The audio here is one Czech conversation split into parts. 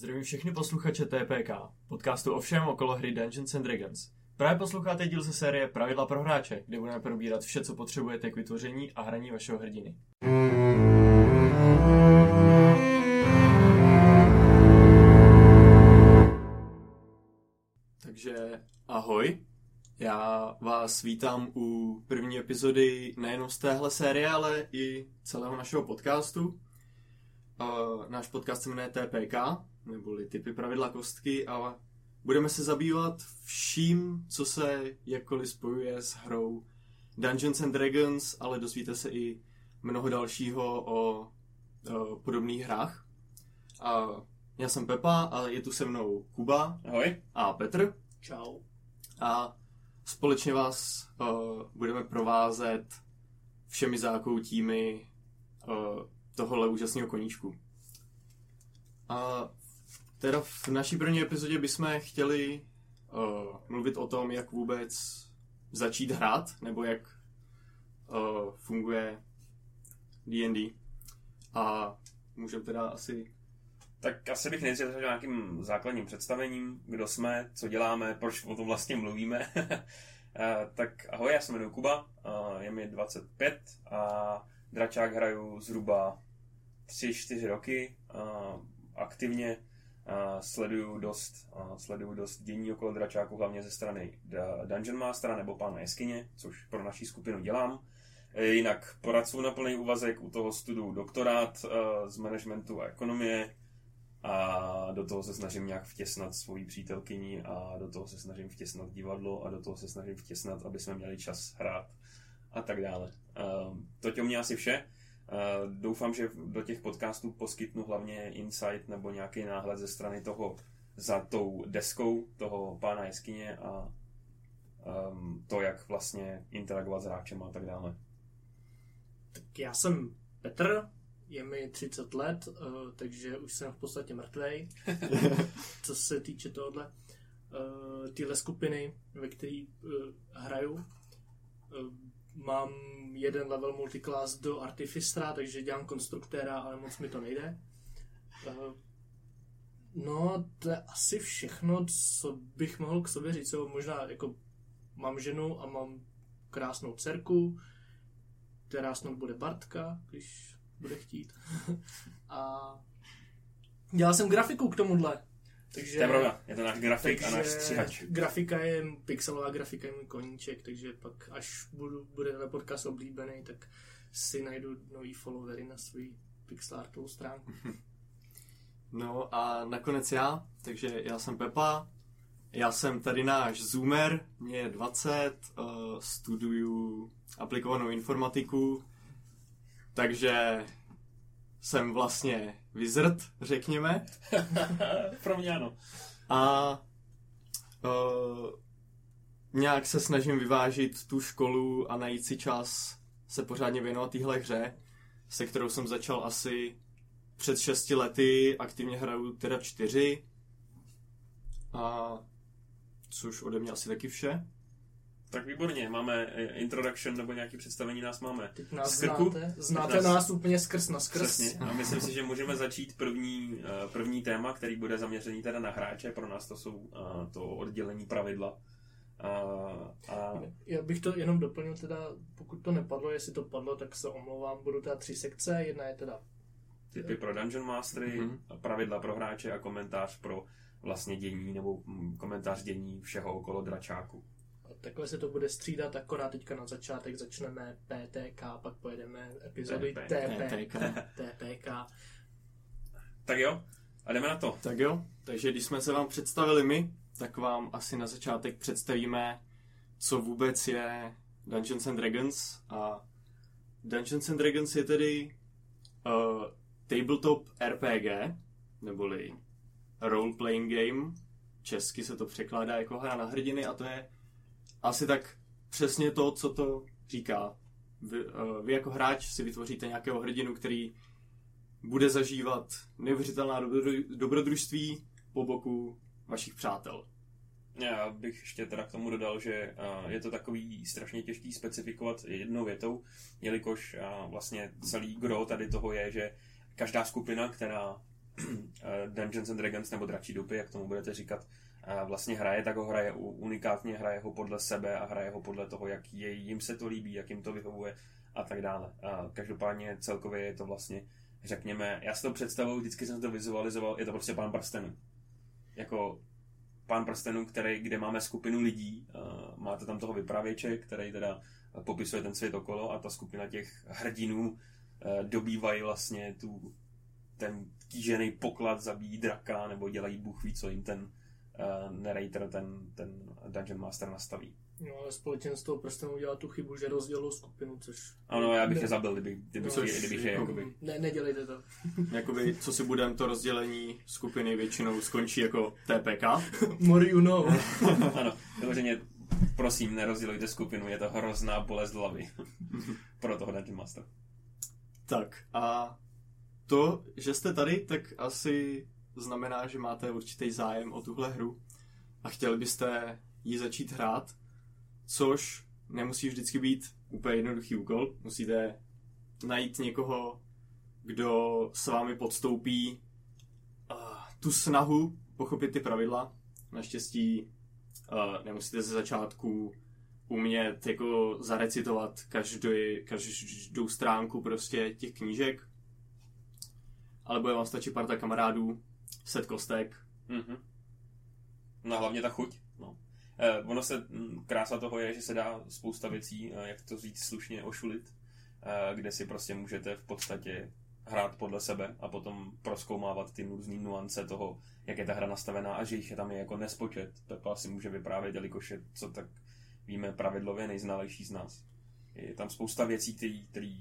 Zdravím všechny posluchače TPK, podcastu o všem okolo hry Dungeons and Dragons. Právě posloucháte díl ze série Pravidla pro hráče, kde budeme probírat vše, co potřebujete k vytvoření a hraní vašeho hrdiny. Takže ahoj, já vás vítám u první epizody nejenom z téhle série, ale i celého našeho podcastu. Uh, náš podcast se jmenuje TPK, neboli typy pravidla kostky a budeme se zabývat vším, co se jakkoliv spojuje s hrou Dungeons and Dragons, ale dozvíte se i mnoho dalšího o, o podobných hrách. A já jsem Pepa a je tu se mnou Kuba Ahoj. a Petr. Čau. A společně vás uh, budeme provázet všemi zákoutími uh, tohohle úžasného koníčku. A teda v naší první epizodě bychom chtěli uh, mluvit o tom, jak vůbec začít hrát, nebo jak uh, funguje D&D. A můžeme teda asi Tak asi bych nejdřív začal nějakým základním představením, kdo jsme, co děláme, proč o tom vlastně mluvíme. Eh, tak ahoj, já se jmenuji Kuba, eh, je mi 25 a dračák hraju zhruba 3-4 roky. eh, Aktivně sleduju dost, sleduju dost dění okolo dračáku, hlavně ze strany Dungeon Mastera nebo pána jeskyně, což pro naší skupinu dělám. Eh, Jinak pracuji na plný úvazek, u toho studuju doktorát eh, z managementu a ekonomie, a do toho se snažím nějak vtěsnat svoji přítelkyni a do toho se snažím vtěsnat divadlo a do toho se snažím vtěsnat, aby jsme měli čas hrát a tak dále. To tě mě asi vše. Ehm, Doufám, že do těch podcastů poskytnu hlavně insight nebo nějaký náhled ze strany toho za tou deskou toho pána jeskyně a ehm, to, jak vlastně interagovat s hráčem a tak dále. Tak já jsem Petr, je mi 30 let, eh, takže už jsem v podstatě mrtvej, co se týče tohohle. eh, Tyhle skupiny, ve které hraju. Eh, Mám jeden level multiclass do Artificera, takže dělám konstruktéra, ale moc mi to nejde. Eh, No, to je asi všechno, co bych mohl k sobě říct. Jo, možná jako mám ženu a mám krásnou dcerku, která snad bude Bartka, když bude chtít. a dělal jsem grafiku k tomuhle. Takže, To je pravda, je to náš grafik a náš stříhač. grafika je, pixelová grafika je můj koníček, takže pak až budu, bude ten podcast oblíbený, tak si najdu nový followery na svůj pixelartovou stránku. No a nakonec já, takže já jsem Pepa, já jsem tady náš Zoomer, mě je 20, uh, studuju aplikovanou informatiku, takže jsem vlastně wizard, řekněme, Pro mě ano. a uh, nějak se snažím vyvážit tu školu a najít si čas se pořádně věnovat téhle hře, se kterou jsem začal asi před 6 lety, aktivně hraju teda čtyři. A což ode mě asi taky vše. Tak výborně, máme eh, introduction nebo nějaké představení nás máme. Teď nás Z krku? znáte, znáte nás- nás úplně skrz na skrz. Přesně. A myslím si, že můžeme začít první, eh, první téma, který bude zaměřený teda na hráče. Pro nás to jsou eh, to oddělení pravidla. A, a Já bych to jenom doplnil teda, pokud to nepadlo, jestli to padlo, tak se omlouvám, budou teda tři sekce, jedna je teda typy pro Dungeon Mastery, Mhm. pravidla pro hráče a komentář pro vlastně dění nebo mm, komentář dění všeho okolo dračáku. Takhle se to bude střídat, akorát teďka na začátek začneme PTK, pak pojedeme epizody TP. TP, TPK. TPK. Tak jo, a jdeme na to. Tak jo, takže když jsme se vám představili my, tak vám asi na začátek představíme, co vůbec je Dungeons and Dragons. A Dungeons and Dragons je tedy uh, tabletop RPG, neboli role-playing game. Česky se to překládá jako hra na hrdiny a to je asi tak přesně to, co to říká. Vy, uh, vy jako hráč si vytvoříte nějakého hrdinu, který bude zažívat neuvěřitelná dobrodru- dobrodružství po boku vašich přátel. Já bych ještě teda k tomu dodal, že uh, je to takový strašně těžký specifikovat jednou větou, jelikož uh, vlastně celý gro tady toho je, že každá skupina, která eh, Dungeons and Dragons nebo Dračí dupy, jak tomu budete říkat, vlastně hraje, tak ho hraje unikátně, hraje ho podle sebe a hraje ho podle toho, jak je, jim se to líbí, jak jim to vyhovuje a tak dále. A každopádně celkově je to vlastně, řekněme, já si to představuju, vždycky jsem to vizualizoval, je to prostě pán prstenů. Jako pán prstenů, který, kde máme skupinu lidí, máte tam toho vypravěče, který teda popisuje ten svět okolo a ta skupina těch hrdinů uh, dobývají vlastně tu, ten kýžený poklad, zabíjí draka nebo dělají bůh ví, co jim ten uh, narrator, ten, ten Dungeon Master nastaví. No ale společenstvo prstem udělá tu chybu, že rozdělil skupinu, což... Ano, já bych ne... je zabil, kdyby, kdyby, No, což, kdyby je, jako- jakoby... Ne, nedělejte to. Jakoby, co si budeme, to rozdělení skupiny většinou skončí jako TPK. More you know. Ano, vyloženě, prosím, nerozdělujte skupinu, je to hrozná bolest hlavy pro toho Dungeon Master. Tak a to, že jste tady, tak asi znamená, že máte určitý zájem o tuhle hru a chtěli byste ji začít hrát, což nemusí vždycky být úplně jednoduchý úkol. Musíte najít někoho, kdo s vámi podstoupí uh, tu snahu pochopit ty pravidla. Naštěstí uh, nemusíte ze začátku umět jako zarecitovat každý, každou stránku prostě těch knížek, ale bude vám stačit parta kamarádů, set kostek. Mhm. No hlavně ta chuť. No. Eh, ono se, mm, krása toho je, že se dá spousta věcí, eh, jak to říct slušně, ošulit, eh, kde si prostě můžete v podstatě hrát podle sebe a potom proskoumávat ty různé nuance toho, jak je ta hra nastavená a že jich je tam je jako nespočet. Pepa si může vyprávět, jelikož je, co tak víme, pravidlově nejznalejší z nás. Je tam spousta věcí, které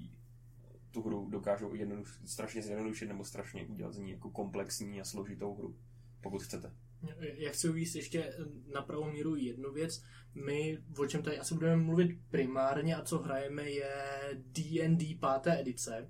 tu hru dokážou jednoduš, strašně zjednodušit nebo strašně udělat z ní jako komplexní a složitou hru, pokud chcete. Já chci uvíct ještě na pravou míru jednu věc. My, o čem tady asi budeme mluvit primárně a co hrajeme, je D&D páté edice.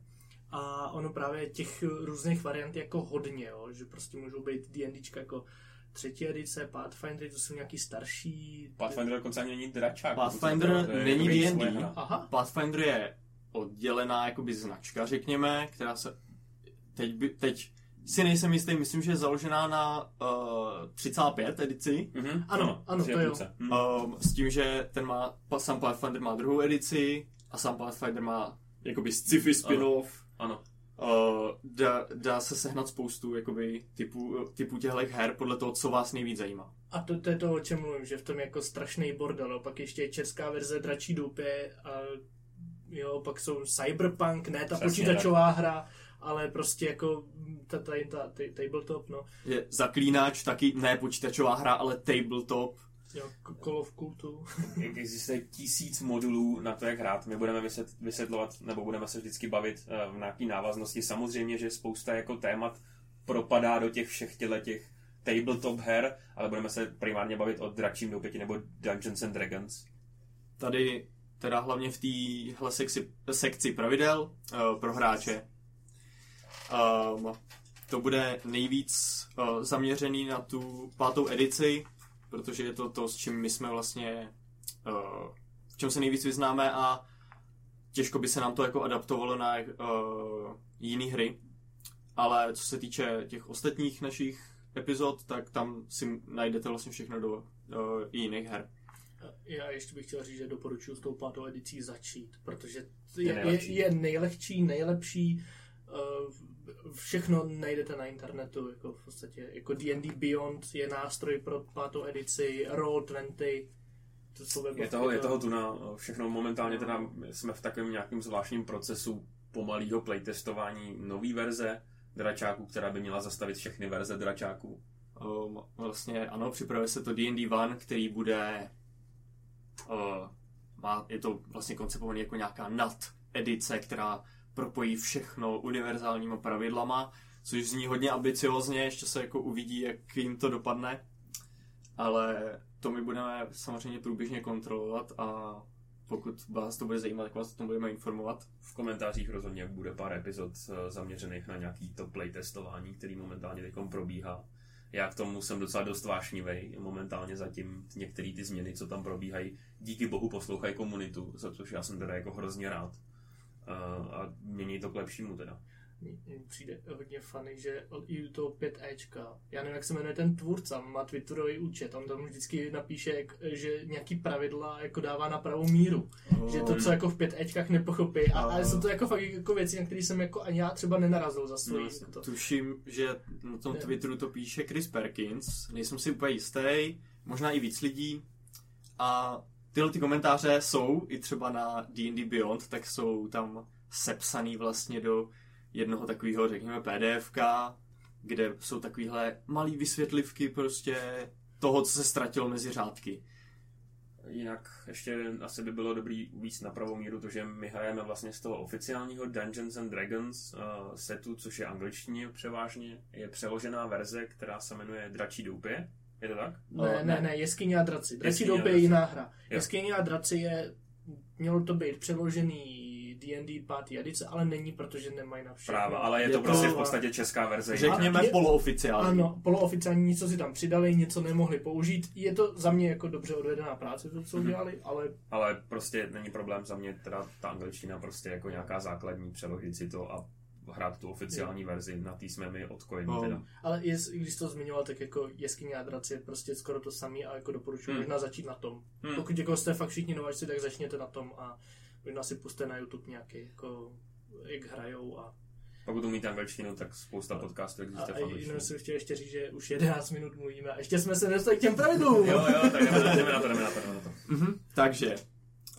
A ono právě těch různých variant je jako hodně, jo? že prostě můžou být D&Dčka jako třetí edice, Pathfinder, to jsou nějaký starší... Pathfinder dokonce ani není dračák. Pathfinder není D&D. Aha, Pathfinder je oddělená jakoby značka, řekněme, která se teď, by, teď si nejsem jistý, myslím, že je založená na uh, 35 edici, Mhm, Ano, ano, tři to jo. půlce. Hm. um, s tím, že ten má, sam Pathfinder má druhou edici a sam Pathfinder má jakoby sci-fi spin-off. Ano. Uh, dá, dá se sehnat spoustu jakoby, typů, typů těchto her podle toho, co vás nejvíc zajímá. a to, to je to, o čem mluvím, že v tom je jako strašný bordel. Pak ještě je česká verze Dračí doupě a jo, pak jsou Cyberpunk, ne ta Přesně počítačová hra, ale prostě jako ta, ta, ta, ta tabletop, no. Je Zaklínač taky ne počítačová hra, ale tabletop. Jo, Call of Cthulhu. Jak existuje tisíc modulů na to, jak hrát. My budeme vysvět- vysvětlovat, nebo budeme se vždycky bavit eh, v nějaký návaznosti. Samozřejmě, že spousta jako témat propadá do těch všech těle těch tabletop her, ale budeme se primárně bavit o dračím doupěti nebo Dungeons and Dragons. Tady teda hlavně v téhle sekci, sekci pravidel uh, pro hráče. Um, to bude nejvíc uh, zaměřený na tu pátou edici, protože je to to, s čím my jsme vlastně, uh, v čem se nejvíc vyznáme a těžko by se nám to jako adaptovalo na uh, jiné hry. Ale co se týče těch ostatních našich epizod, tak tam si najdete vlastně všechno do uh, jiných her. Já ještě bych chtěl říct, že doporučuji s tou pátou edicí začít, protože Je je, je, nejlepší. je nejlehčí, nejlepší, uh, všechno najdete na internetu, jako v podstatě, jako D&D Beyond je nástroj pro pátou edici, Roll20, to jsou Je toho, je to- toho tu na všechno momentálně teda jsme v takovém nějakém zvláštním procesu pomalého playtestování nové verze dračáků, která by měla zastavit všechny verze dračáků. Um, vlastně ano, připravuje se to D&D One, který bude uh, má, je to vlastně koncipovaný jako nějaká nad edice, která propojí všechno univerzálníma pravidlama, což zní hodně ambiciozně, ještě se jako uvidí, jak jim to dopadne, ale to my budeme samozřejmě průběžně kontrolovat a pokud vás to bude zajímat, tak vás o tom budeme informovat. V komentářích rozhodně bude pár epizod eh, zaměřených na nějaký to playtestování, který momentálně teď probíhá. Já k tomu jsem docela dost vášnivý. Momentálně zatím některé ty změny, co tam probíhají, díky bohu poslouchají komunitu, za což já jsem teda jako hrozně rád. Eh, A mění to k lepšímu teda. Přijde hodně funny, že i u toho 5Ečka, já nevím, jak se jmenuje ten tvůrce, má Twitterový účet, on tam vždycky napíše, jak, že nějaký pravidla jako dává na pravou míru. Oh. Že to, co jako v 5Ečkách nepochopí. A, a jsou to jako fakt jako věci, na které jsem jako ani já třeba nenarazil za svůj. No, to. Tuším, že na tom Twitteru to píše Chris Perkins, nejsem si úplně jistý, možná i víc lidí. A tyhle ty komentáře jsou i třeba na D&D Beyond, tak jsou tam sepsaný vlastně do jednoho takového, řekněme, PDFka, kde jsou takovéhle malé vysvětlivky prostě toho, co se ztratilo mezi řádky. Jinak ještě asi by bylo dobrý víc na pravou míru to, že my hrajeme vlastně z toho oficiálního Dungeons and Dragons uh, setu, což je angličtině převážně, je přeložená verze, která se jmenuje Dračí doupě. Je to tak? Ne, ne, ne, ne Jeskyně a draci. Dračí doupě je jiná hra. Jeskyně a draci je, mělo to být přeložený D&D pátý edice, ale není, protože nemají na všechno. Práva, ale je, je to, to prostě v podstatě česká verze. Řekněme je, polooficiální. Ano, polooficiální, něco si tam přidali, něco nemohli použít. Je to za mě jako dobře odvedená práce, to co mm-hmm. udělali, ale... Ale prostě není problém za mě, teda ta angličtina prostě jako nějaká základní, přeložit si to a hrát tu oficiální verzi, na tý jsme my od Coinu oh. teda. Ale jest, když to zmiňoval, tak jako jeskyně a draci je prostě skoro to samé a jako doporučuji hmm. možná začít na tom. Hmm. Pokud jako jste fakt všichni nováčci, tak začněte na tom a možná si puste na YouTube nějaký, jako, jak hrajou a pokud umíte angličtinu, tak spousta podcastů existuje v angličtině. A jsem chtěl ještě říct, že už 11 minut mluvíme a ještě jsme se nedostali k těm pravidlům. jo, jo, tak jdeme, jdeme na to, jdeme na to, jdeme na to. Mm-hmm. Takže,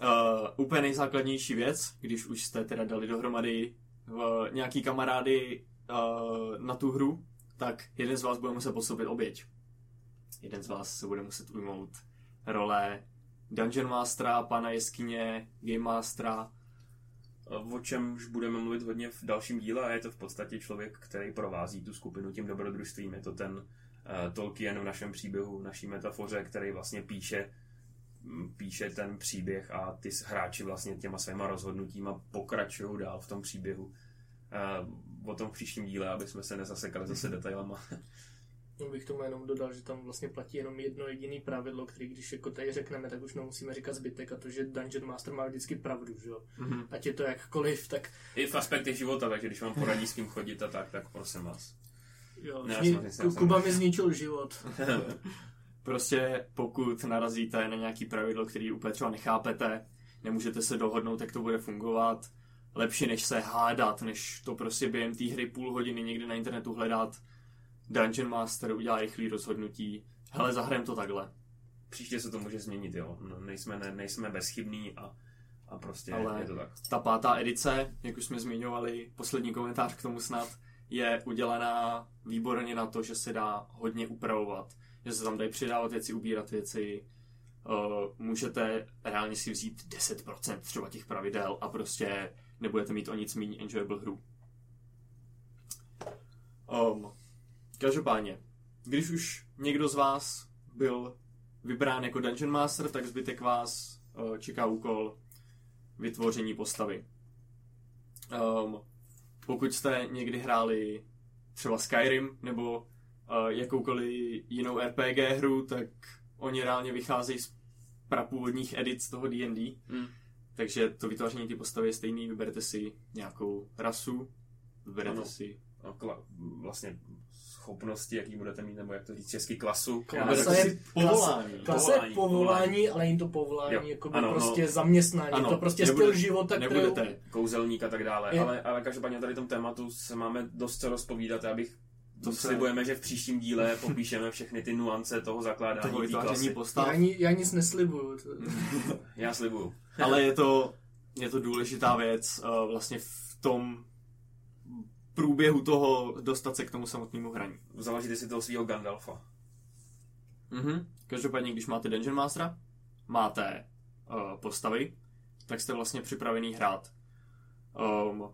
uh, úplně nejzákladnější věc, když už jste teda dali dohromady uh, nějaký kamarády uh, na tu hru, tak jeden z vás bude muset podstoupit oběť. Jeden z vás se bude muset ujmout role Dungeon Mastera, pana jeskyně, Game Mastera. O čemž budeme mluvit hodně v dalším díle a je to v podstatě člověk, který provází tu skupinu tím dobrodružstvím. Je to ten uh, Tolkien v našem příběhu, naší metafoře, který vlastně píše píše ten příběh a ty hráči vlastně těma svýma rozhodnutíma pokračují dál v tom příběhu. Uh, o tom v příštím díle, aby jsme se nezasekali zase detailama. bych tomu jenom dodal, že tam vlastně platí jenom jedno jediné pravidlo, který když jako tady řekneme, tak už nemusíme říkat zbytek a to, že Dungeon Master má vždycky pravdu, že jo. Mm-hmm. Ať je to jakkoliv, tak... I v aspektech života, takže když vám poradí s kým chodit a tak, tak prosím vás. Jo, ne, zni- Ku- Kuba mi zničil život. prostě pokud narazíte na nějaký pravidlo, který úplně třeba nechápete, nemůžete se dohodnout, jak to bude fungovat, lepší než se hádat, než to prostě během té hry půl hodiny někde na internetu hledat, Dungeon Master udělá rychlý rozhodnutí, hele, zahrajem to takhle. Příště se to může změnit, jo. No, nejsme, ne, nejsme bezchybní a, a prostě Ale je to tak. ta pátá edice, jak už jsme zmiňovali, poslední komentář k tomu snad, je udělaná výborně na to, že se dá hodně upravovat. Že se tam dají přidávat věci, ubírat věci. Uh, můžete reálně si vzít 10% třeba těch pravidel a prostě nebudete mít o nic méně enjoyable hru. Um, Každopádně, když už někdo z vás byl vybrán jako Dungeon Master, tak zbytek vás uh, čeká úkol vytvoření postavy. Um, pokud jste někdy hráli třeba Skyrim nebo uh, jakoukoliv jinou RPG hru, tak oni reálně vycházejí z prapůvodních edit z toho D&D. Hmm. Takže to vytváření ty postavy je stejný, vyberete si nějakou rasu, vyberete ano. si... Vlastně schopnosti, jaký budete mít, nebo jak to říct český klasu. Klasa je povolání. Klasa je povolání, ale není to povolání, jako ano, prostě no, zaměstnání, ano, to prostě nebude, styl života, nebudete kterou... kouzelník a tak dále, je. ale, ale každopádně tady tom tématu se máme dost co rozpovídat, já bych to se... slibujeme, že v příštím díle popíšeme všechny ty nuance toho zakládání toho klasy. Postav. Já, ani, já nic neslibuju. já slibuju. ale je to, je to důležitá věc uh, vlastně v tom průběhu toho dostat se k tomu samotnému hraní. Založíte si toho svého Gandalfa. Mhm. Každopádně, když máte Dungeon Mastera, máte uh, postavy, tak jste vlastně připravený hrát. Um,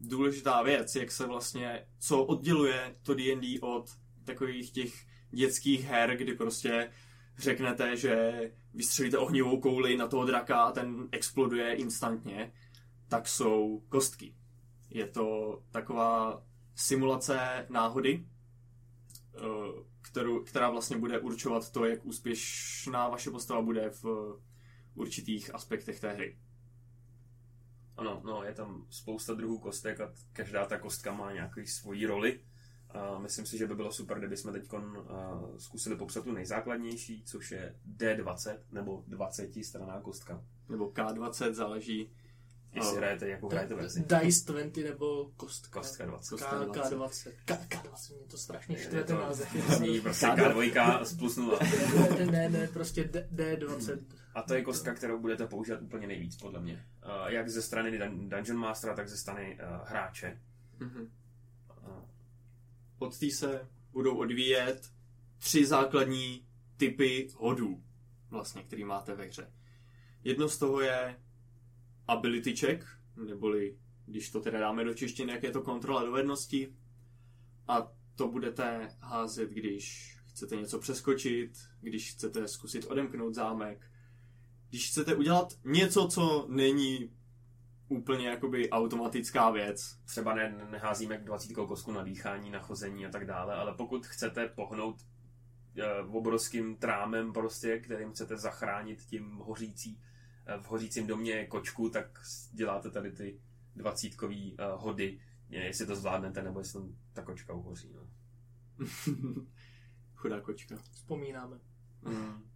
důležitá věc, jak se vlastně, co odděluje to D&D od takových těch dětských her, kdy prostě řeknete, že vystřelíte ohnivou kouli na toho draka a ten exploduje instantně, tak jsou kostky. Je to taková simulace náhody, eh, kterou, která vlastně bude určovat to, jak úspěšná vaše postava bude v určitých aspektech té hry. Ano, no, je tam spousta druhů kostek a každá ta kostka má nějaký svoji roli. A myslím si, že by bylo super, kdybychom teď zkusili popsat tu nejzákladnější, což je D20 nebo 20 straná kostka. Nebo K20, záleží. Jestli hrajete, jakou hrajete verzi. Dice 20 nebo kostka. Kostka 20. K, K20. K, K20, mě to strašně štve Je ten název. Zní prostě K2 z plus 0. ne, ne, prostě D, D20. A to je kostka, kterou budete používat úplně nejvíc, podle mě. Uh, jak ze strany Dun- Dungeon Mastera, tak ze strany uh, hráče. Mhm. Uh, Od té se budou odvíjet tři základní typy hodů, vlastně, který máte ve hře. Jedno z toho je ability check, neboli když to teda dáme do češtiny, jak je to kontrola dovedností. A to budete házet, když chcete něco přeskočit, když chcete zkusit odemknout zámek, když chcete udělat něco, co není úplně jakoby automatická věc. třeba ne, neházíme k 20 kostku na dýchání, na chození a tak dále, ale pokud chcete pohnout uh, obrovským trámem prostě, kterým chcete zachránit tím hořící, v hořícím domě kočku, tak děláte tady ty dvacítkový uh, hody, Je, jestli to zvládnete, nebo jestli tam ta kočka uhoří. No. Chudá kočka. Vzpomínáme. Mm.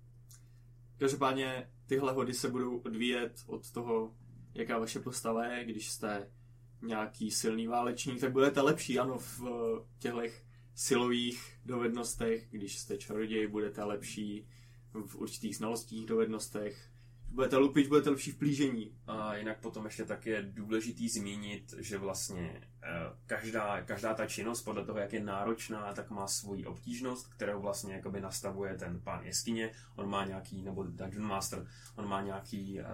Každopádně tyhle hody se budou odvíjet od toho, jaká vaše postava je. Když jste nějaký silný válečník, tak budete lepší, ano, v těchto silových dovednostech. Když jste čaroděj, budete lepší v určitých znalostích, dovednostech. Budete lupič, budete lepší v plížení. A jinak potom ještě tak je důležitý zmínit, že vlastně eh, každá, každá ta činnost podle toho, jak je náročná, tak má svoji obtížnost, kterou vlastně jakoby nastavuje ten pán jeskyně. On má nějaký, nebo Dungeon Master, on má nějaký uh,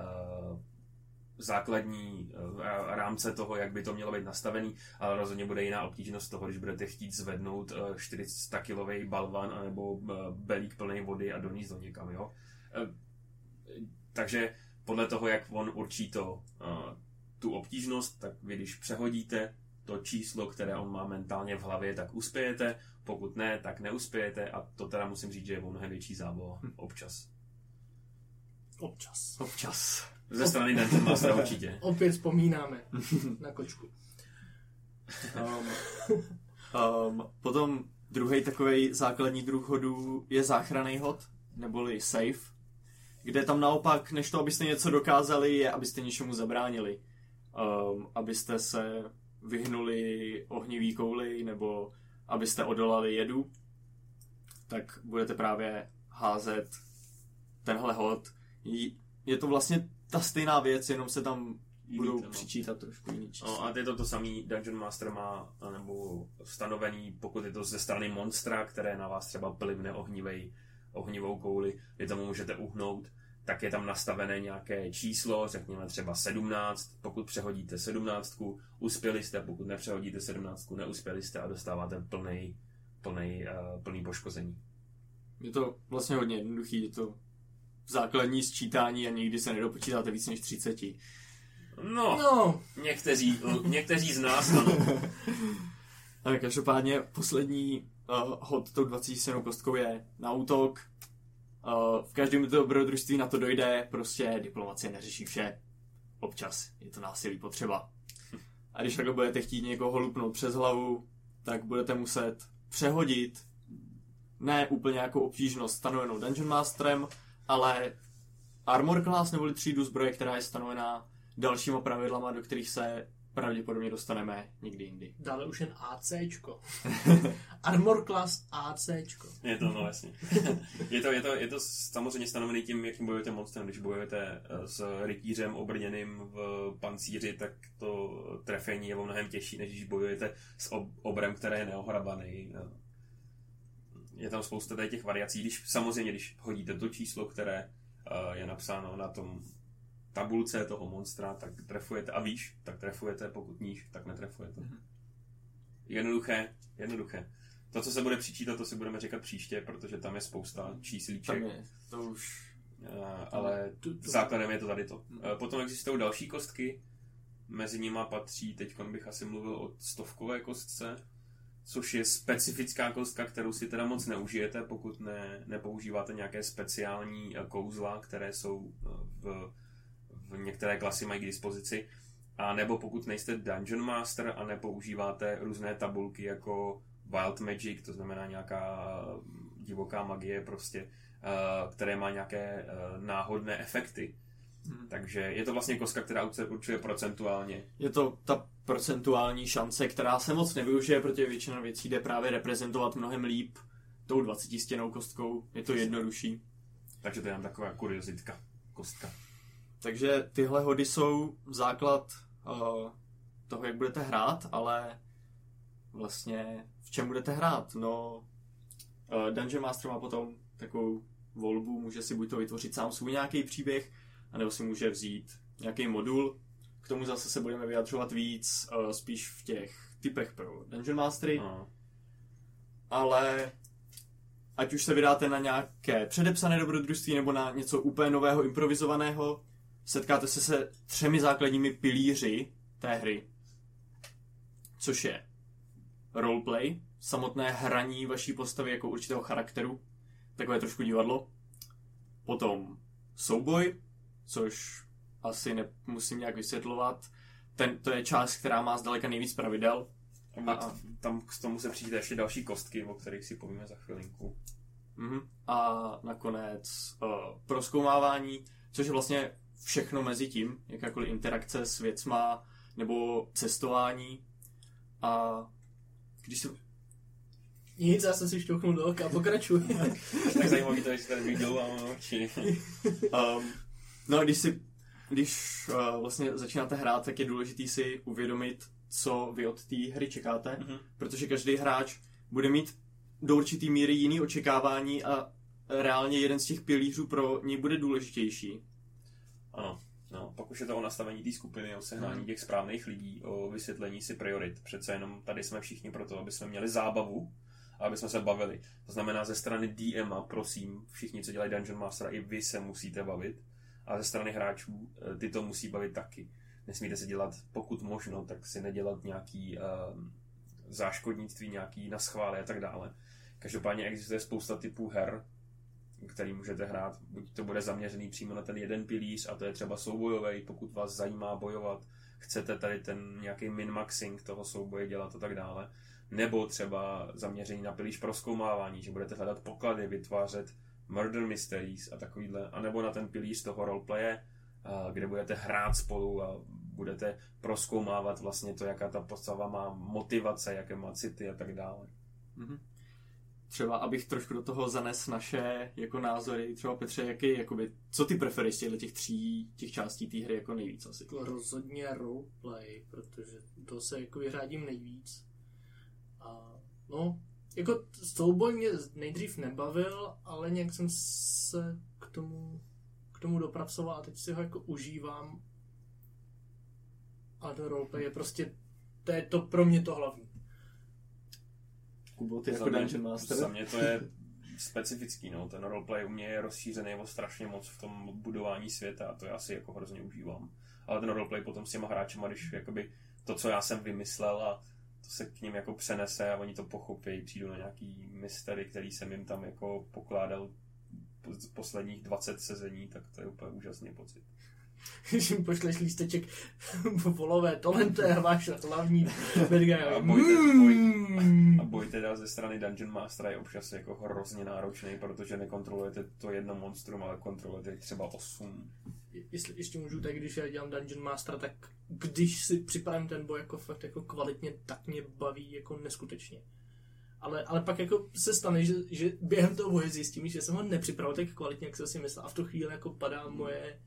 základní uh, rámce toho, jak by to mělo být nastavený, ale rozhodně bude jiná obtížnost toho, když budete chtít zvednout uh, 400 kilový balvan anebo belík plný vody a doníst ho někam, jo. Takže podle toho, jak on určí to, uh, tu obtížnost, tak vy když přehodíte to číslo, které on má mentálně v hlavě, tak uspějete, pokud ne, tak neuspějete a to teda musím říct, že je o mnohem větší zábava občas. Občas. Občas. Ze strany Dungeon Mastera určitě. Opět vzpomínáme na kočku. Um, um, potom druhý takový základní druh hodů je záchranný hod, neboli safe, kde tam naopak, než to, abyste něco dokázali, je, abyste něčemu zabránili. Um, abyste se vyhnuli ohnivý kouli, nebo abyste odolali jedu, tak budete právě házet tenhle hod. Je to vlastně ta stejná věc, jenom se tam budou Jiný, no. přičítat trošku jiný čísla. No a je to to samý Dungeon Master má, nebo stanovený, pokud je to ze strany monstra, které na vás třeba plivne ohnivej, ohnivou kouli, vy tomu můžete uhnout, tak je tam nastavené nějaké číslo, řekněme třeba 17, pokud přehodíte 17, uspěli jste, pokud nepřehodíte 17, neuspěli jste a dostáváte plný, plný, uh, plný poškození. Je to vlastně hodně jednoduchý, je to základní sčítání a nikdy se nedopočítáte víc než 30. No, No, někteří, někteří z nás, ano. Ale každopádně poslední uh, hod tou 27 kostkou je na útok. Uh, v každém dobrodružství na to dojde, prostě diplomacie neřeší vše. Občas je to násilí potřeba. A když takhle budete chtít někoho lupnout přes hlavu, tak budete muset přehodit ne úplně jako obtížnost stanovenou Dungeon Masterem, ale Armor Class neboli třídu zbroje, která je stanovená dalšíma pravidlama, do kterých se pravděpodobně dostaneme někdy jindy. dále už jen ACčko. Armor Class ACčko. Je to, no jasně. je, to, je, to, je to samozřejmě stanovený tím, jakým bojujete monstrem. Když bojujete eh, s rytířem obrněným v pancíři, tak to trefení je o mnohem těžší, než když bojujete s ob- obrem, který je neohrabaný. Je tam spousta tady těch variací. Když, samozřejmě, když hodíte to číslo, které eh, je napsáno na tom tabulce toho monstra, tak trefujete a výš, tak trefujete, pokud níž, tak netrefujete. Jednoduché, jednoduché. To, co se bude přičítat, to si budeme říkat příště, protože tam je spousta číslíček. Tam je, to už... Eh, ale základem je to tady to. Eh, Potom existují další kostky, mezi nimi patří, teď bych asi mluvil o stovkové kostce, což je specifická kostka, kterou si teda moc neužijete, pokud ne, nepoužíváte nějaké speciální eh, kouzla, které jsou v některé klasy mají k dispozici. A nebo pokud nejste Dungeon Master a nepoužíváte různé tabulky jako Wild Magic, to znamená nějaká divoká magie prostě, uh, které má nějaké uh, náhodné efekty. Hmm. Takže je to vlastně kostka, která určuje procentuálně. Je to ta procentuální šance, která se moc nevyužije, protože většina věcí jde právě reprezentovat mnohem líp tou 20 stěnou kostkou. Je to jednodušší. Takže to je jen taková kuriozitka. Kostka. Takže tyhle hody jsou základ uh, toho, jak budete hrát, ale vlastně v čem budete hrát? No, uh, Dungeon Master má potom takovou volbu, může si buď to vytvořit sám svůj nějaký příběh, anebo si může vzít nějaký modul. K tomu zase se budeme vyjadřovat víc, uh, spíš v těch typech pro Dungeon Mastery. Uh. Ale ať už se vydáte na nějaké předepsané dobrodružství nebo na něco úplně nového, improvizovaného, setkáte se se třemi základními pilíři té hry, což je roleplay, samotné hraní vaší postavy jako určitého charakteru, takové trošku divadlo, potom souboj, což asi nemusím nějak vysvětlovat, ten, to je část, která má zdaleka nejvíc pravidel. A, a tam k tomu se přijde ještě další kostky, o kterých si povíme za chvilinku. Mm-hmm. A nakonec uh, proskoumávání, což je vlastně všechno mezi tím, jakákoliv interakce s věcma nebo cestování. A když se... Nic, já jsem si šťouchnul do oka, pokračuj. tak zajímavý to, že tady viděl a oči. um, no, když si když uh, vlastně začínáte hrát, tak je důležité si uvědomit, co vy od té hry čekáte, mm-hmm. protože každý hráč bude mít do určitý míry jiný očekávání a reálně jeden z těch pilířů pro něj bude důležitější. Ano. No, pak už je to o nastavení té skupiny, o sehnání hmm. těch správných lidí, o vysvětlení si priorit. Přece jenom tady jsme všichni proto, aby jsme měli zábavu a aby jsme se bavili. To znamená ze strany DM, prosím, všichni, co dělají Dungeon Master, i vy se musíte bavit. A ze strany hráčů eh, ty to musí bavit taky. Nesmíte se dělat, pokud možno, tak si nedělat nějaký uh, záškodnictví, nějaký naschvály a tak dále. Každopádně existuje spousta typů her, který můžete hrát. Buď to bude zaměřený přímo na ten jeden pilíř, a to je třeba soubojový, pokud vás zajímá bojovat, chcete tady ten nějaký min-maxing toho souboje dělat a tak dále. Nebo třeba zaměření na pilíř proskoumávání, že budete hledat poklady, vytvářet murder mysteries a takovýhle. A nebo na ten pilíř toho roleplaye, kde budete hrát spolu a budete proskoumávat vlastně to, jaká ta postava má motivace, jaké má city a tak dále. Mm-hmm třeba abych trošku do toho zanes naše jako názory, třeba Petře, jaký, jakoby, co ty preferuješ z těch tří těch částí té hry jako nejvíc asi? Rozhodně roleplay, protože to se jako vyřádím nejvíc. A no, jako souboj mě nejdřív nebavil, ale nějak jsem se k tomu, k tomu dopracoval a teď si ho jako užívám. A ten roleplay je prostě, to je to pro mě to hlavní. Kubo, ty jako mě, Dungeon Master? Za mě to je specifický, no. Ten roleplay u mě je rozšířený o strašně moc v tom budování světa a to já si jako hrozně užívám. Ale ten roleplay potom s těma hráčema, když jakoby to, co já jsem vymyslel a to se k ním jako přenese a oni to pochopí, přijdu na nějaký mystery, který jsem jim tam jako pokládal posledních 20 sezení, tak to je úplně úžasný pocit. Když jim pošleš lísteček volové, tohle to je váš hlavní bad guy. A boj, boj, a boj teda ze strany Dungeon Mastera je občas jako hrozně náročný, protože nekontrolujete to jedno monstrum, ale kontrolujete třeba osm. Jestli ještě můžu, tak když já dělám Dungeon Master, tak když si připravím ten boj jako fakt jako kvalitně, tak mě baví jako neskutečně. Ale, ale pak jako se stane, že, že během toho boje zjistím, že jsem ho nepřipravil tak kvalitně, jak jsem si myslel a v tu chvíli jako padá moje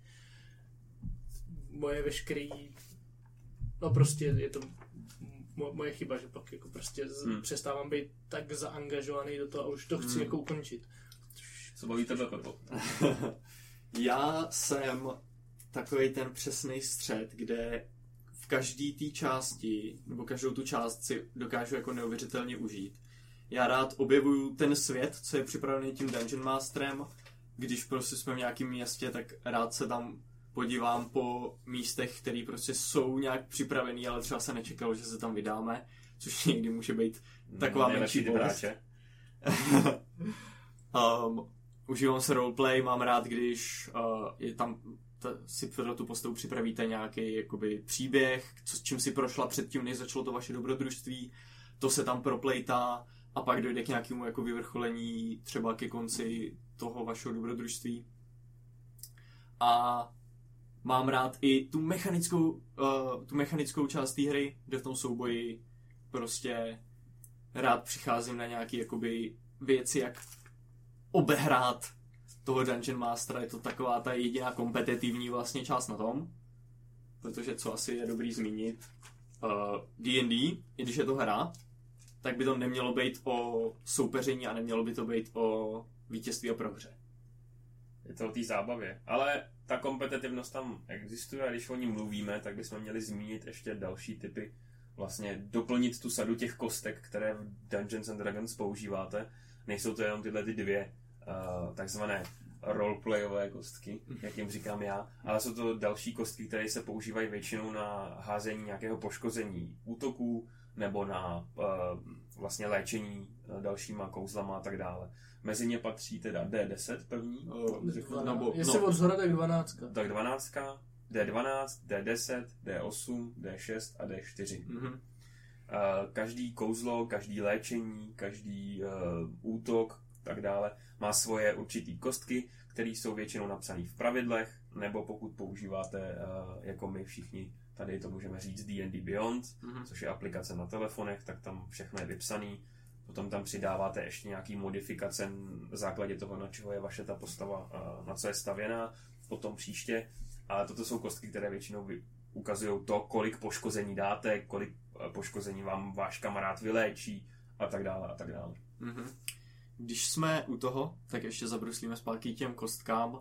moje veškerý, no prostě je to moje chyba, že pak jako prostě hmm. přestávám být tak zaangažovaný do toho a už to chci hmm. jako ukončit. Co baví tebe, Pepo? Já jsem takový ten přesný střed, kde v každé té části, nebo každou tu část si dokážu jako neuvěřitelně užít. Já rád objevuju ten svět, co je připravený tím Dungeon Masterem. Když prostě jsme v nějakém městě, tak rád se tam podívám po místech, které prostě jsou nějak připravený, ale třeba se nečekalo, že se tam vydáme, což někdy může být taková no, menší bolest. um, užívám se roleplay, mám rád, když uh, je tam ta, si pro tu postavu připravíte nějaký jakoby příběh, co, s čím si prošla předtím, než začalo to vaše dobrodružství, to se tam proplejtá a pak dojde k nějakému jako vyvrcholení třeba ke konci toho vašeho dobrodružství. A mám rád i tu mechanickou, uh, tu mechanickou část té hry, kde v tom souboji prostě rád přicházím na nějaké jakoby věci, jak obehrát toho Dungeon Mastera. Je to taková ta jediná kompetitivní vlastně část na tom. Protože co asi je dobrý zmínit, D&D, uh, i když je to hra, tak by to nemělo být o soupeření a nemělo by to být o vítězství a prohře. Je to o té zábavě. Ale ta kompetitivnost tam existuje a když o ní mluvíme, tak bychom měli zmínit ještě další typy, vlastně doplnit tu sadu těch kostek, které v Dungeons and Dragons používáte. Nejsou to jenom tyhle ty dvě uh, takzvané roleplayové kostky, jak jim říkám já, ale jsou to další kostky, které se používají většinou na házení nějakého poškození útoků nebo na uh, vlastně léčení uh, dalšíma kouzlama a tak dále. Mezi ně patří teda D10 první. Uh, nebo, Jestli no, od zhora, tak 12. Tak 12, D12, D10, D8, D6 a D4. Mm-hmm. Každý kouzlo, každý léčení, každý uh, útok, tak dále, má svoje určitý kostky, které jsou většinou napsané v pravidlech, nebo pokud používáte, uh, jako my všichni, tady to můžeme říct D&D Beyond, mm-hmm. což je aplikace na telefonech, tak tam všechno je vypsané. Potom tam přidáváte ještě nějaký modifikace na základě toho, na čeho je vaše ta postava, uh, na co je stavěná, potom příště. Ale toto jsou kostky, které většinou ukazují to, kolik poškození dáte, kolik poškození vám váš kamarád vyléčí a tak dále a tak dále. Mm-hmm. Když jsme u toho, tak ještě zabruslíme zpátky těm kostkám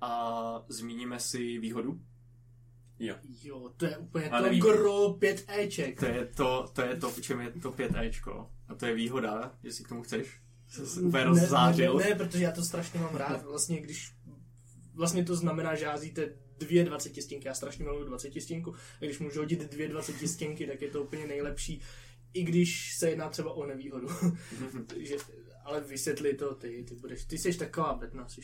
a zmíníme si výhodu. Jo. Jo, to je úplně a to gro 5 Eček. To je to, to je to, v čem je to 5 Ečko. A to je výhoda, jestli k tomu chceš. Úplně rozzářil. Ne, ne, ne, protože já to strašně mám rád. Vlastně, když vlastně to znamená, že házíte dvě 20 stěnky. Já strašně miluji 20 stěnku. A když můžu hodit dvě 20 stěnky, tak je to úplně nejlepší. I když se jedná třeba o nevýhodu. že ale vysvětli to ty, ty budeš, ty jsi taková betna, jsi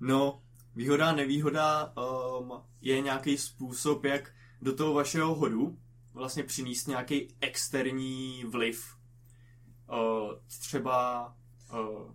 No, výhoda a nevýhoda um, je nějaký způsob, jak do toho vašeho hodu vlastně přinést nějaký externí vliv. Uh, třeba uh,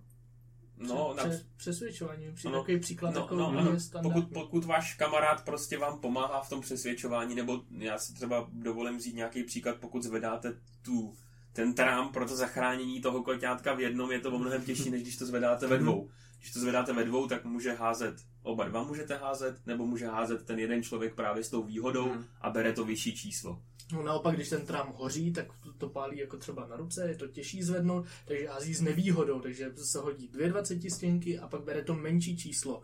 No, Pře- na... přesvědčování, přijde no, takový příklad, no, jako no, no, pokud, pokud váš kamarád prostě vám pomáhá v tom přesvědčování, nebo já si třeba dovolím vzít nějaký příklad, pokud zvedáte tu ten trám pro to zachránění toho koťátka v jednom je to o mnohem těžší, než když to zvedáte ve dvou. Když to zvedáte ve dvou, tak může házet, oba dva můžete házet, nebo může házet ten jeden člověk právě s tou výhodou hmm. a bere to vyšší číslo. No naopak, když ten trám hoří, tak to, to pálí jako třeba na ruce, je to těžší zvednout, takže hází s nevýhodou, takže se hodí dvě 20 stěnky a pak bere to menší číslo.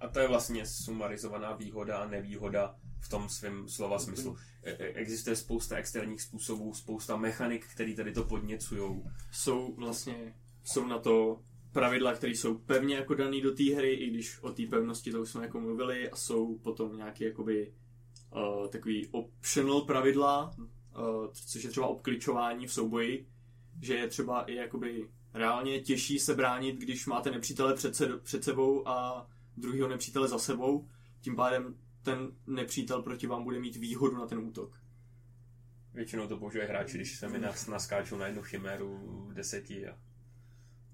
A to je vlastně sumarizovaná výhoda a nevýhoda v tom svém slova smyslu. E, e, existuje spousta externích způsobů, spousta mechanik, které tady to podněcují. Jsou vlastně, jsou na to pravidla, které jsou pevně jako daný do té hry, i když o té pevnosti to už jsme jako mluvili, a jsou potom nějaké jakoby uh, takový optional pravidla, uh, což je třeba obkličování v souboji, že je třeba i jakoby reálně těžší se bránit, když máte nepřítele před, se, před sebou a druhého nepřítele za sebou. Tím pádem ten nepřítel proti vám bude mít výhodu na ten útok. Většinou to používají hráči, když se mi nas, naskáčou na jednu chiméru v deseti a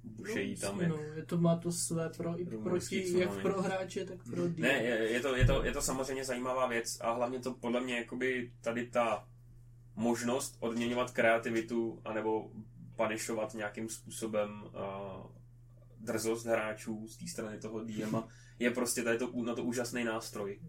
bušejí no, tam. No, je to, má to své pro i proti, jak pro hráče, tak pro dí. Ne, je, je, to, je, to, je to samozřejmě zajímavá věc a hlavně to podle mě jakoby tady ta možnost odměňovat kreativitu anebo panišovat nějakým způsobem uh, drzost hráčů z té strany toho DM je prostě tady to, na to úžasný nástroj.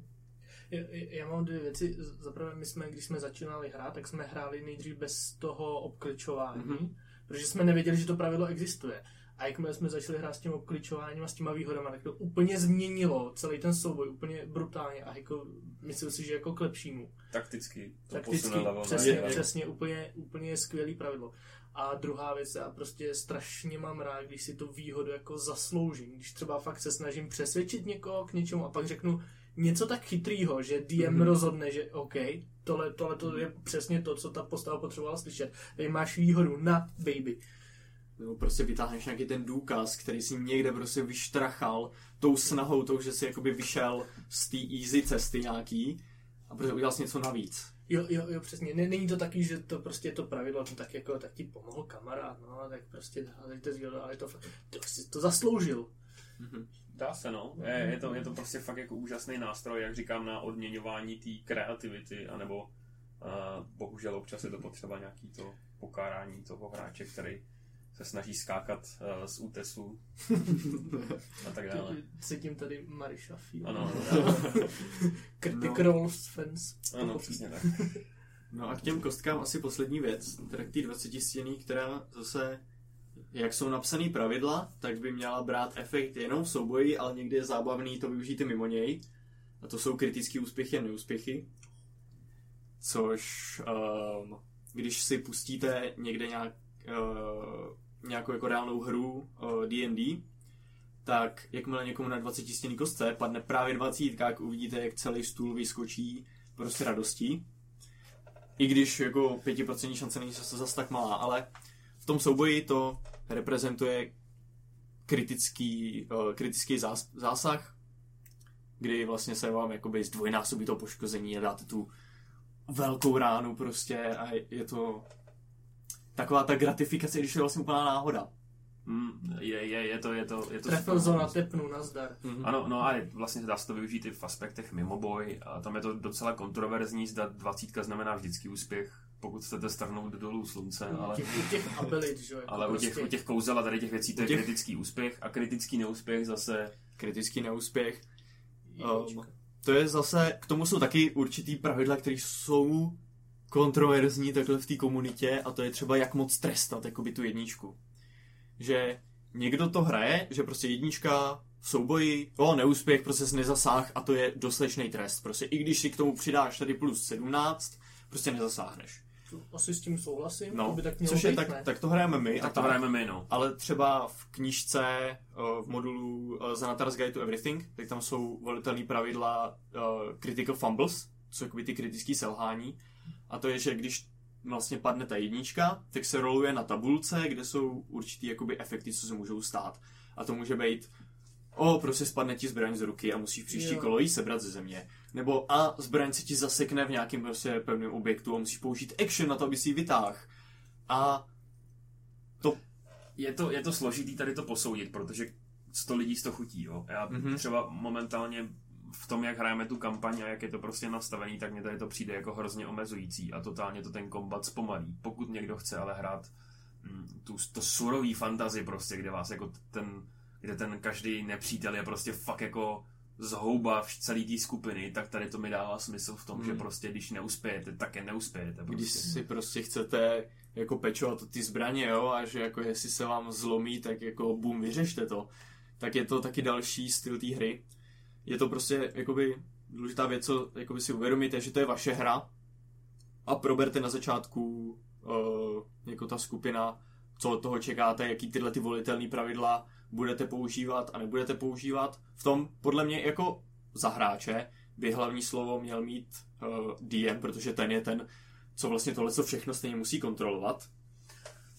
Já, mám dvě věci. Zaprvé, my jsme, když jsme začínali hrát, tak jsme hráli nejdřív bez toho obkličování, mm-hmm. protože jsme nevěděli, že to pravidlo existuje. A jakmile jsme začali hrát s tím obkličováním a s těma výhodama, tak to úplně změnilo celý ten souboj, úplně brutálně a jako, myslím si, že jako k lepšímu. Takticky. To Takticky, přesně, přesně, úplně, úplně skvělý pravidlo. A druhá věc, já prostě strašně mám rád, když si to výhodu jako zasloužím. Když třeba fakt se snažím přesvědčit někoho k něčemu a pak řeknu, něco tak chytrýho, že DM mm-hmm. rozhodne, že OK, tohle, tohle to je přesně to, co ta postava potřebovala slyšet. Tady máš výhodu na baby. nebo prostě vytáhneš nějaký ten důkaz, který si někde prostě vyštrachal tou snahou, tou, že si jakoby vyšel z té easy cesty nějaký a prostě udělal jsi něco navíc. Jo, jo, jo, přesně. Není to taky, že to prostě je to pravidlo, to tak jako, tak ti pomohl kamarád, no, tak prostě, ale to, ale to, to, jsi to zasloužil. Mm-hmm. Dá se, no. Je, je, to, je to prostě fakt jako úžasný nástroj, jak říkám, na odměňování té kreativity, anebo uh, bohužel občas je to potřeba nějaký to pokárání toho hráče, který se snaží skákat uh, z útesu a tak dále. Cítím tady Mariša Ano. Critic no. Roles fans. Ano, přesně tak. No a k těm kostkám asi poslední věc, teda k té 20 stěný, která zase, jak jsou napsané pravidla, tak by měla brát efekt jenom v souboji, ale někdy je zábavný to využít i mimo něj. A to jsou kritické úspěchy a neúspěchy. Což, um, když si pustíte někde nějak, uh, nějakou jako reálnou hru D&D, uh, tak jakmile někomu na 20 stěný kostce padne právě 20, jak uvidíte, jak celý stůl vyskočí prostě radostí. I když jako 5% šance není zase zase tak malá, ale tom souboji to reprezentuje kritický, uh, kritický zás, zásah, kdy vlastně se vám jakoby zdvojnásobí to poškození a dáte tu velkou ránu prostě a je to taková ta gratifikace, když je vlastně úplná náhoda. Mm, je, je, je to, je to, je to Trefil zóna, tepnu, nazdar. Mm-hmm. Ano, no a vlastně dá se to využít i v aspektech mimo boj a tam je to docela kontroverzní, zda dvacítka znamená vždycky úspěch, pokud chcete strhnout dolů slunce, ale... U těch, u těch abilit, že? Jako ale prostě... u, těch, u těch kouzel a tady těch věcí to je těch... kritický úspěch a kritický neúspěch zase... Kritický neúspěch. Um, to je zase, k tomu jsou taky určitý pravidla, které jsou kontroverzní takhle v té komunitě a to je třeba jak moc trestat jakoby tu jedničku. Že někdo to hraje, že prostě jednička v souboji, o neúspěch, prostě nezasáh a to je dostatečný trest. Prostě i když si k tomu přidáš tady plus 17, prostě nezasáhneš. Asi s tím souhlasím, no, to by tak mělo což je, být, tak, ne? tak to hrajeme my. Tak to hrajeme my, no. Ale třeba v knížce, v modulu Zanatar's Guide to Everything, tak tam jsou volitelné pravidla uh, critical fumbles, co jsou ty kritické selhání. A to je, že když vlastně padne ta jednička, tak se roluje na tabulce, kde jsou určitý jakoby efekty, co se můžou stát. A to může být o, prostě spadne ti zbraň z ruky a musíš příští jo. kolo jí sebrat ze země. Nebo a zbraň se ti zasekne v nějakém prostě pevném objektu a musíš použít action na to, aby si ji vytáhl. A to... Je to, je to složitý tady to posoudit, protože 100 lidí z to chutí, jo. Já mm-hmm. třeba momentálně v tom, jak hrajeme tu kampaň a jak je to prostě nastavený, tak mě tady to přijde jako hrozně omezující a totálně to ten kombat zpomalí. Pokud někdo chce ale hrát mm, tu, to surový fantazy prostě, kde vás jako ten, kde ten každý nepřítel je prostě fakt jako zhouba v celé té skupiny, tak tady to mi dává smysl v tom, hmm. že prostě když neuspějete, tak je neuspějete. Prostě. Když si prostě chcete jako pečovat ty zbraně, jo, a že jako jestli se vám zlomí, tak jako bum, vyřešte to. Tak je to taky další styl té hry je to prostě jakoby důležitá věc, co jakoby si uvědomíte, že to je vaše hra a proberte na začátku uh, jako ta skupina, co od toho čekáte, jaký tyhle ty volitelné pravidla budete používat a nebudete používat. V tom, podle mě, jako za hráče by hlavní slovo měl mít uh, DM, protože ten je ten, co vlastně tohle co všechno stejně musí kontrolovat.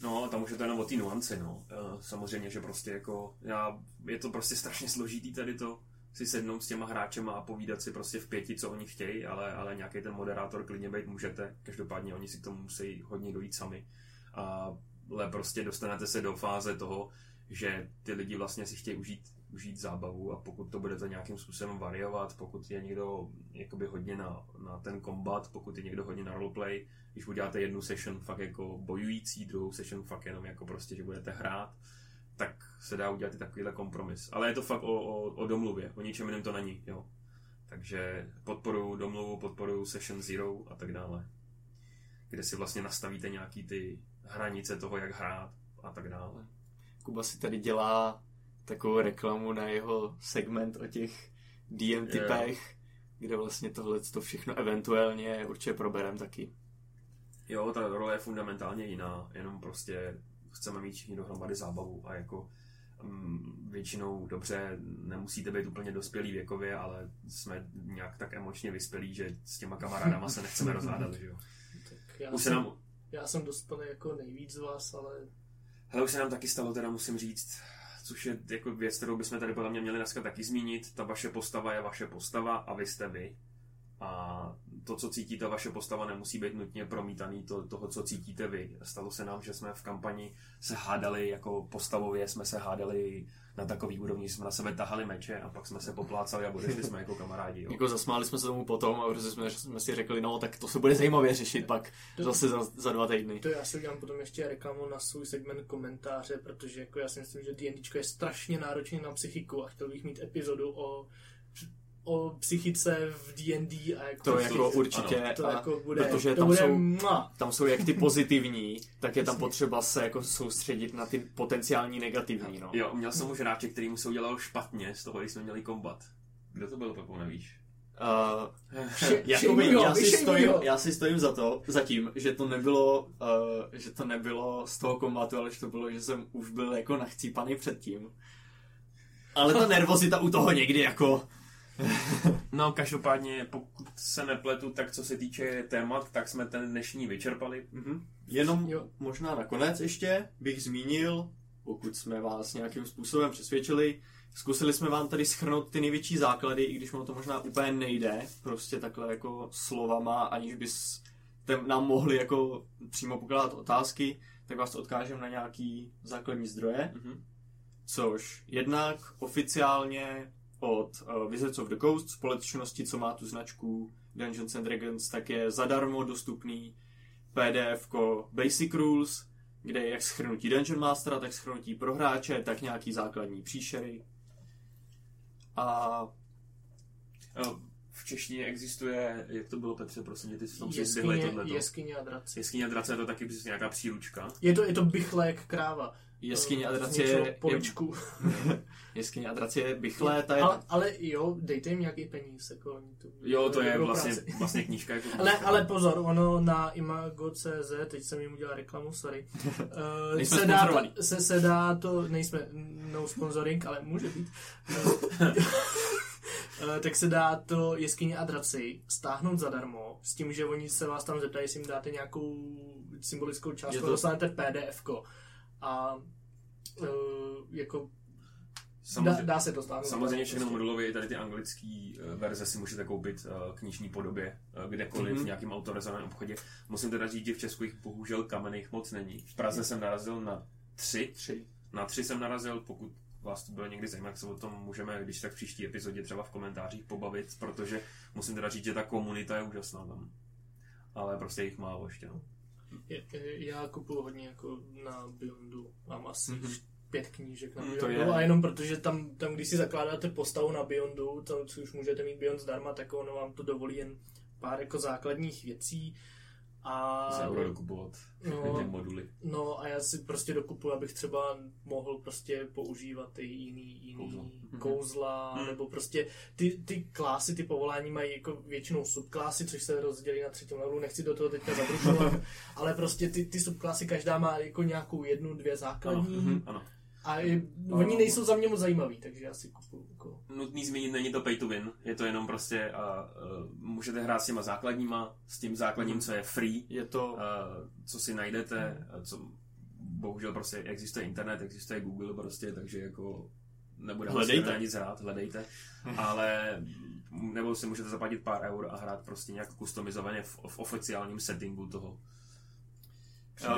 No, tam už je to jenom o té nuanci, no. Uh, samozřejmě, že prostě jako, já, je to prostě strašně složitý tady to, si sednout s těma hráčema a povídat si prostě v pěti, co oni chtějí, ale, ale nějaký ten moderátor klidně být můžete. Každopádně oni si k tomu musí hodně dojít sami. A, ale prostě dostanete se do fáze toho, že ty lidi vlastně si chtějí užít, užít zábavu a pokud to budete nějakým způsobem variovat, pokud je někdo jakoby hodně na, na ten kombat, pokud je někdo hodně na roleplay, když uděláte jednu session fakt jako bojující, druhou session fakt jenom jako prostě, že budete hrát, tak se dá udělat i takovýhle kompromis. Ale je to fakt o, o, o domluvě, o ničem jiném to není, jo. Takže podporuju domluvu, podporuju Session Zero a tak dále. Kde si vlastně nastavíte nějaký ty hranice toho, jak hrát a tak dále. Kuba si tady dělá takovou reklamu na jeho segment o těch DM typech, jo. kde vlastně tohle to všechno eventuálně určitě proberem taky. Jo, ta role je fundamentálně jiná, jenom prostě chceme mít všichni dohromady zábavu a jako um, většinou dobře, nemusíte být úplně dospělý věkově, ale jsme nějak tak emočně vyspělí, že s těma kamarádama se nechceme rozhádat, že jo. Tak já, Už jsem, nám... já jsem dospělý jako nejvíc z vás, ale Hele, už se nám taky stalo, teda musím říct, což je jako věc, kterou bychom tady podle mě měli dneska taky zmínit. Ta vaše postava je vaše postava a vy jste vy. A to, co cítí ta vaše postava, nemusí být nutně promítaný to, toho, co cítíte vy. Stalo se nám, že jsme v kampani se hádali, jako postavově jsme se hádali na takový úrovni, jsme na sebe tahali meče a pak jsme se poplácali a odešli jsme jako kamarádi. Jo. Jako zasmáli jsme se tomu potom a protože jsme, jsme si řekli, no tak to se bude zajímavě řešit pak To- zase za, za dva týdny. To já si udělám potom ještě reklamu na svůj segment komentáře, protože jako já si myslím, že D&Dčko je strašně náročný na psychiku a chtěl bych mít epizodu o, o psychice v D&D a jako To jako určitě, to a jako bude, protože to tam bude jsou- tam jsou jak ty pozitivní, tak je tam potřeba se jako soustředit na ty potenciální negativní, no. Jo, měl jsem už hráče, který mu se udělal špatně z toho, když jsme měli kombat. Kdo to byl, Pepo, nevíš? Uh, Vše- Jakoby, já, si stojím, já si stojím za to, za tím, že to nebylo, uh, že to nebylo z toho kombatu, ale že to bylo, že jsem už byl jako nachcípaný předtím. Ale ta nervozita u toho někdy jako... No, každopádně, pokud se nepletu, tak co se týče témat, tak jsme ten dnešní vyčerpali. Mhm. Jenom Jo. možná nakonec ještě bych zmínil, pokud jsme vás nějakým způsobem přesvědčili, zkusili jsme vám tady schrnout ty největší základy, i když ono to možná úplně nejde, prostě takhle jako slovama, aniž bys nám mohli jako přímo pokládat otázky, tak vás odkážeme na nějaký základní zdroje, Mhm. což jednak oficiálně od uh, Wizards of the Coast, společnosti, co má tu značku Dungeons and Dragons, tak je zadarmo dostupný PDF Basic Rules, kde je jak schrnutí Dungeon Mastera, tak schrnutí pro hráče, tak nějaký základní příšery. A Eh, V češtině existuje, jak to bylo Petře, prosím ty jsi tam Jeskyně, tohleto. jeskyně a draci. Jeskyně a drace je to taky přesně nějaká příručka. Je to, je to bychlék kráva. Jeskyně a Eh, dracie je, Poličku. jeskyně a dracie je bychlé, ta je, ale, ale jo, dejte jim nějaký peníz. Jako, oni to, Jo, to je vlastně, práci. vlastně knížka. Jako Ale, knížka. ale pozor, ono na imago.cz, teď jsem jim udělal reklamu, sorry. Uh, se, dá to, se, se dá to, nejsme, no sponsoring, ale může být. Eh, tak se dá to jeskyně a draci stáhnout zadarmo, s tím, že oni se vás tam zeptají, jestli jim dáte nějakou symbolickou částku, to- to... dostanete pdf A uh, jako dá, Samozřejmě, dá se to stáhnout. samozřejmě všechno prostě. modulově, i tady ty anglické verze si můžete koupit eh, v knižní podobě, eh, kdekoliv, Mhm. v nějakém autorizovaném obchodě. Musím teda říct, že v Česku jich bohužel kamenných moc není. V Praze jsem narazil na tři, tři. na tři jsem narazil, pokud vás to bylo někdy zajímat, tak se o tom můžeme, když tak v příští epizodě třeba v komentářích pobavit, protože musím teda říct, že ta komunita je úžasná tam. Ale prostě jich málo ještě, no. Já kupuju hodně jako na Beyondu. Mám asi Mhm. mm-hmm. pět knížek na Mm, Beyondu. to je- A jenom protože tam, tam, když si zakládáte postavu na Beyondu, tam co už můžete mít Beyond zdarma, tak ono vám to dovolí jen pár jako základních věcí. A, Se budu dokupovat No. ty moduly. no a já si prostě dokupuju, abych třeba mohl prostě používat i jiný, jiný Kouzla. kouzla, kouzla Mhm. nebo prostě ty, ty klásy, ty povolání mají jako většinou subklásy, což se rozdělí na třetím levelu, nechci do toho teďka zabrušovat, ale prostě ty, ty subklásy každá má jako nějakou jednu, dvě základní Ano, mhm, ano. A je, No. oni nejsou za mě moc zajímaví, takže já si kupuju jako... Nutný zmínit, není to pay to win, je to jenom prostě, uh, uh, můžete hrát s těma základníma, s tím základním, co je free, Je to, uh, co si najdete, uh, co bohužel prostě existuje internet, existuje Google prostě, takže jako nebude Hledejte. nic hrát, hledejte, ale nebo si můžete zaplatit pár eur a hrát prostě nějak customizovaně v, v oficiálním settingu toho.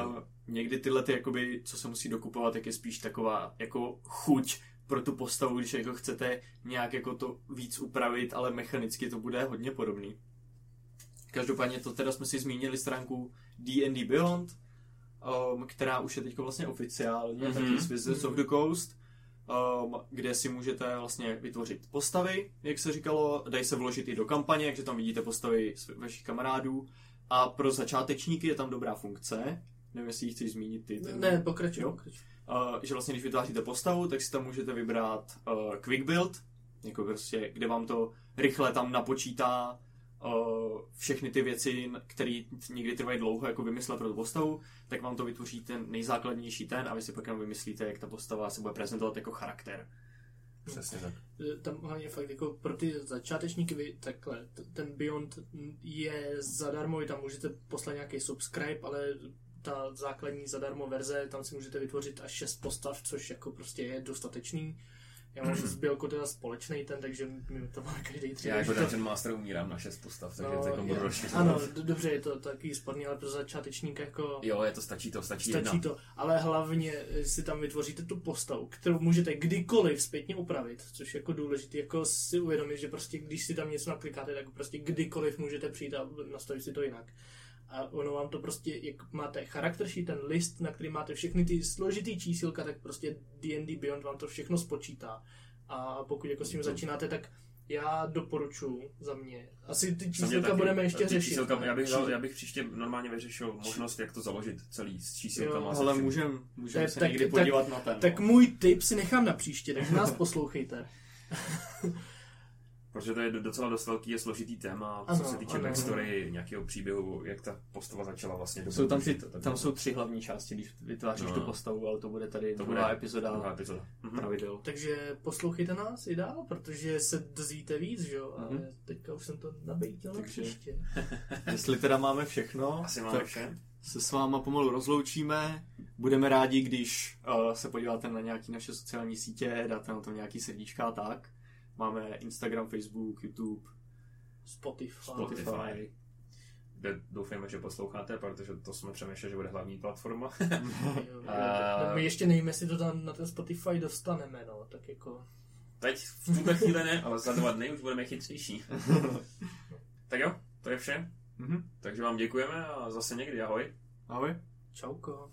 Uh, někdy tyhle ty, jakoby, co se musí dokupovat, tak je spíš taková jako chuť pro tu postavu, když jako chcete nějak jako to víc upravit, ale mechanicky to bude hodně podobný. Každopádně to teda jsme si zmínili stránku D&D Beyond, um, která už je teď vlastně oficiálně, Mhm. mm-hmm. taky z Wizards of the Coast, um, kde si můžete vlastně vytvořit postavy, jak se říkalo, dají se vložit i do kampaně, takže tam vidíte postavy vašich kamarádů, a pro začátečníky je tam dobrá funkce, nevím, jestli ji chci zmínit ty. ten- Ne, pokračuj. Uh, že vlastně, když vytváříte postavu, tak si tam můžete vybrat uh, quick build, jako prostě, kde vám to rychle tam napočítá uh, všechny ty věci, které někdy trvají dlouho jako vymyslet pro tu postavu, tak vám to vytvoří ten nejzákladnější ten a vy si pak jenom vymyslíte, jak ta postava se bude prezentovat jako charakter. Přesně tak. Tam hlavně fakt jako pro ty začátečníky vy, takhle, ten Beyond je zadarmo, vy tam můžete poslat nějaký subscribe, ale ta základní zadarmo verze, tam si můžete vytvořit až 6 postav, což jako prostě je dostatečný. Já mám s Bělkou teda společný ten, takže my to máme každý tři. Já jako to- Dungeon Master umírám na 6 postav, takže No, to budu je- rozšiřovat. Ano, dobře, je to takový sporný, ale pro začátečníka jako Jo, je to stačí to, stačí, stačí jedna. to. Ale hlavně eh, si tam vytvoříte tu postavu, kterou můžete kdykoliv zpětně upravit, což je jako důležité, jako si uvědomit, že prostě když si tam něco naklikáte, tak prostě kdykoliv můžete přijít a nastavit si to jinak. A ono vám to prostě, jak máte charakter sheet, ten list, na který máte všechny ty složitý čísilka, tak prostě D&D Beyond vám to všechno spočítá. A pokud jako s tím začínáte, tak já doporučuji za mě. Asi ty čísilka taky. budeme ještě Ty řešit. Číselka, ne? já, bych, já bych příště normálně vyřešil možnost, jak to založit celý s čísilkama. Ale vším. můžem, můžem Tak- se tak- někdy tak- podívat na ten. Tak no. můj tip si nechám na příště, takže nás poslouchejte. Protože to je docela dost velký, je složitý téma, co Ano, se týče ano. backstory, nějakého příběhu, jak ta postava začala vlastně Jsou tam, ty, a tam dále. jsou tři hlavní části, když vytváříš No. tu postavu, ale to bude tady To druhá bude epizoda druhá epizoda. Mhm. pravidel. Takže poslouchejte nás i dál, protože se dozvíte víc, že jo? Ale Mhm. teďka už jsem to nabejtil na příště. Jestli teda máme všechno, Asi máme tak vše. se s váma pomalu rozloučíme. Budeme rádi, když uh, se podíváte na nějaké naše sociální sítě, dáte na to nějaký srdíčka a tak. Máme Instagram, Facebook, YouTube, Spotify. Spotify. Kde doufáme, že posloucháte, protože to jsme přemýšleli, že bude hlavní platforma. Jo, A- no, my ještě nevíme, jestli to tam na ten Spotify dostaneme, no, tak jako... Teď v tuhle chvíli ne, ale za dva dny už budeme chytřejší. tak jo, to je vše. Mhm. Takže vám děkujeme a zase někdy, ahoj. Ahoj. Čauko.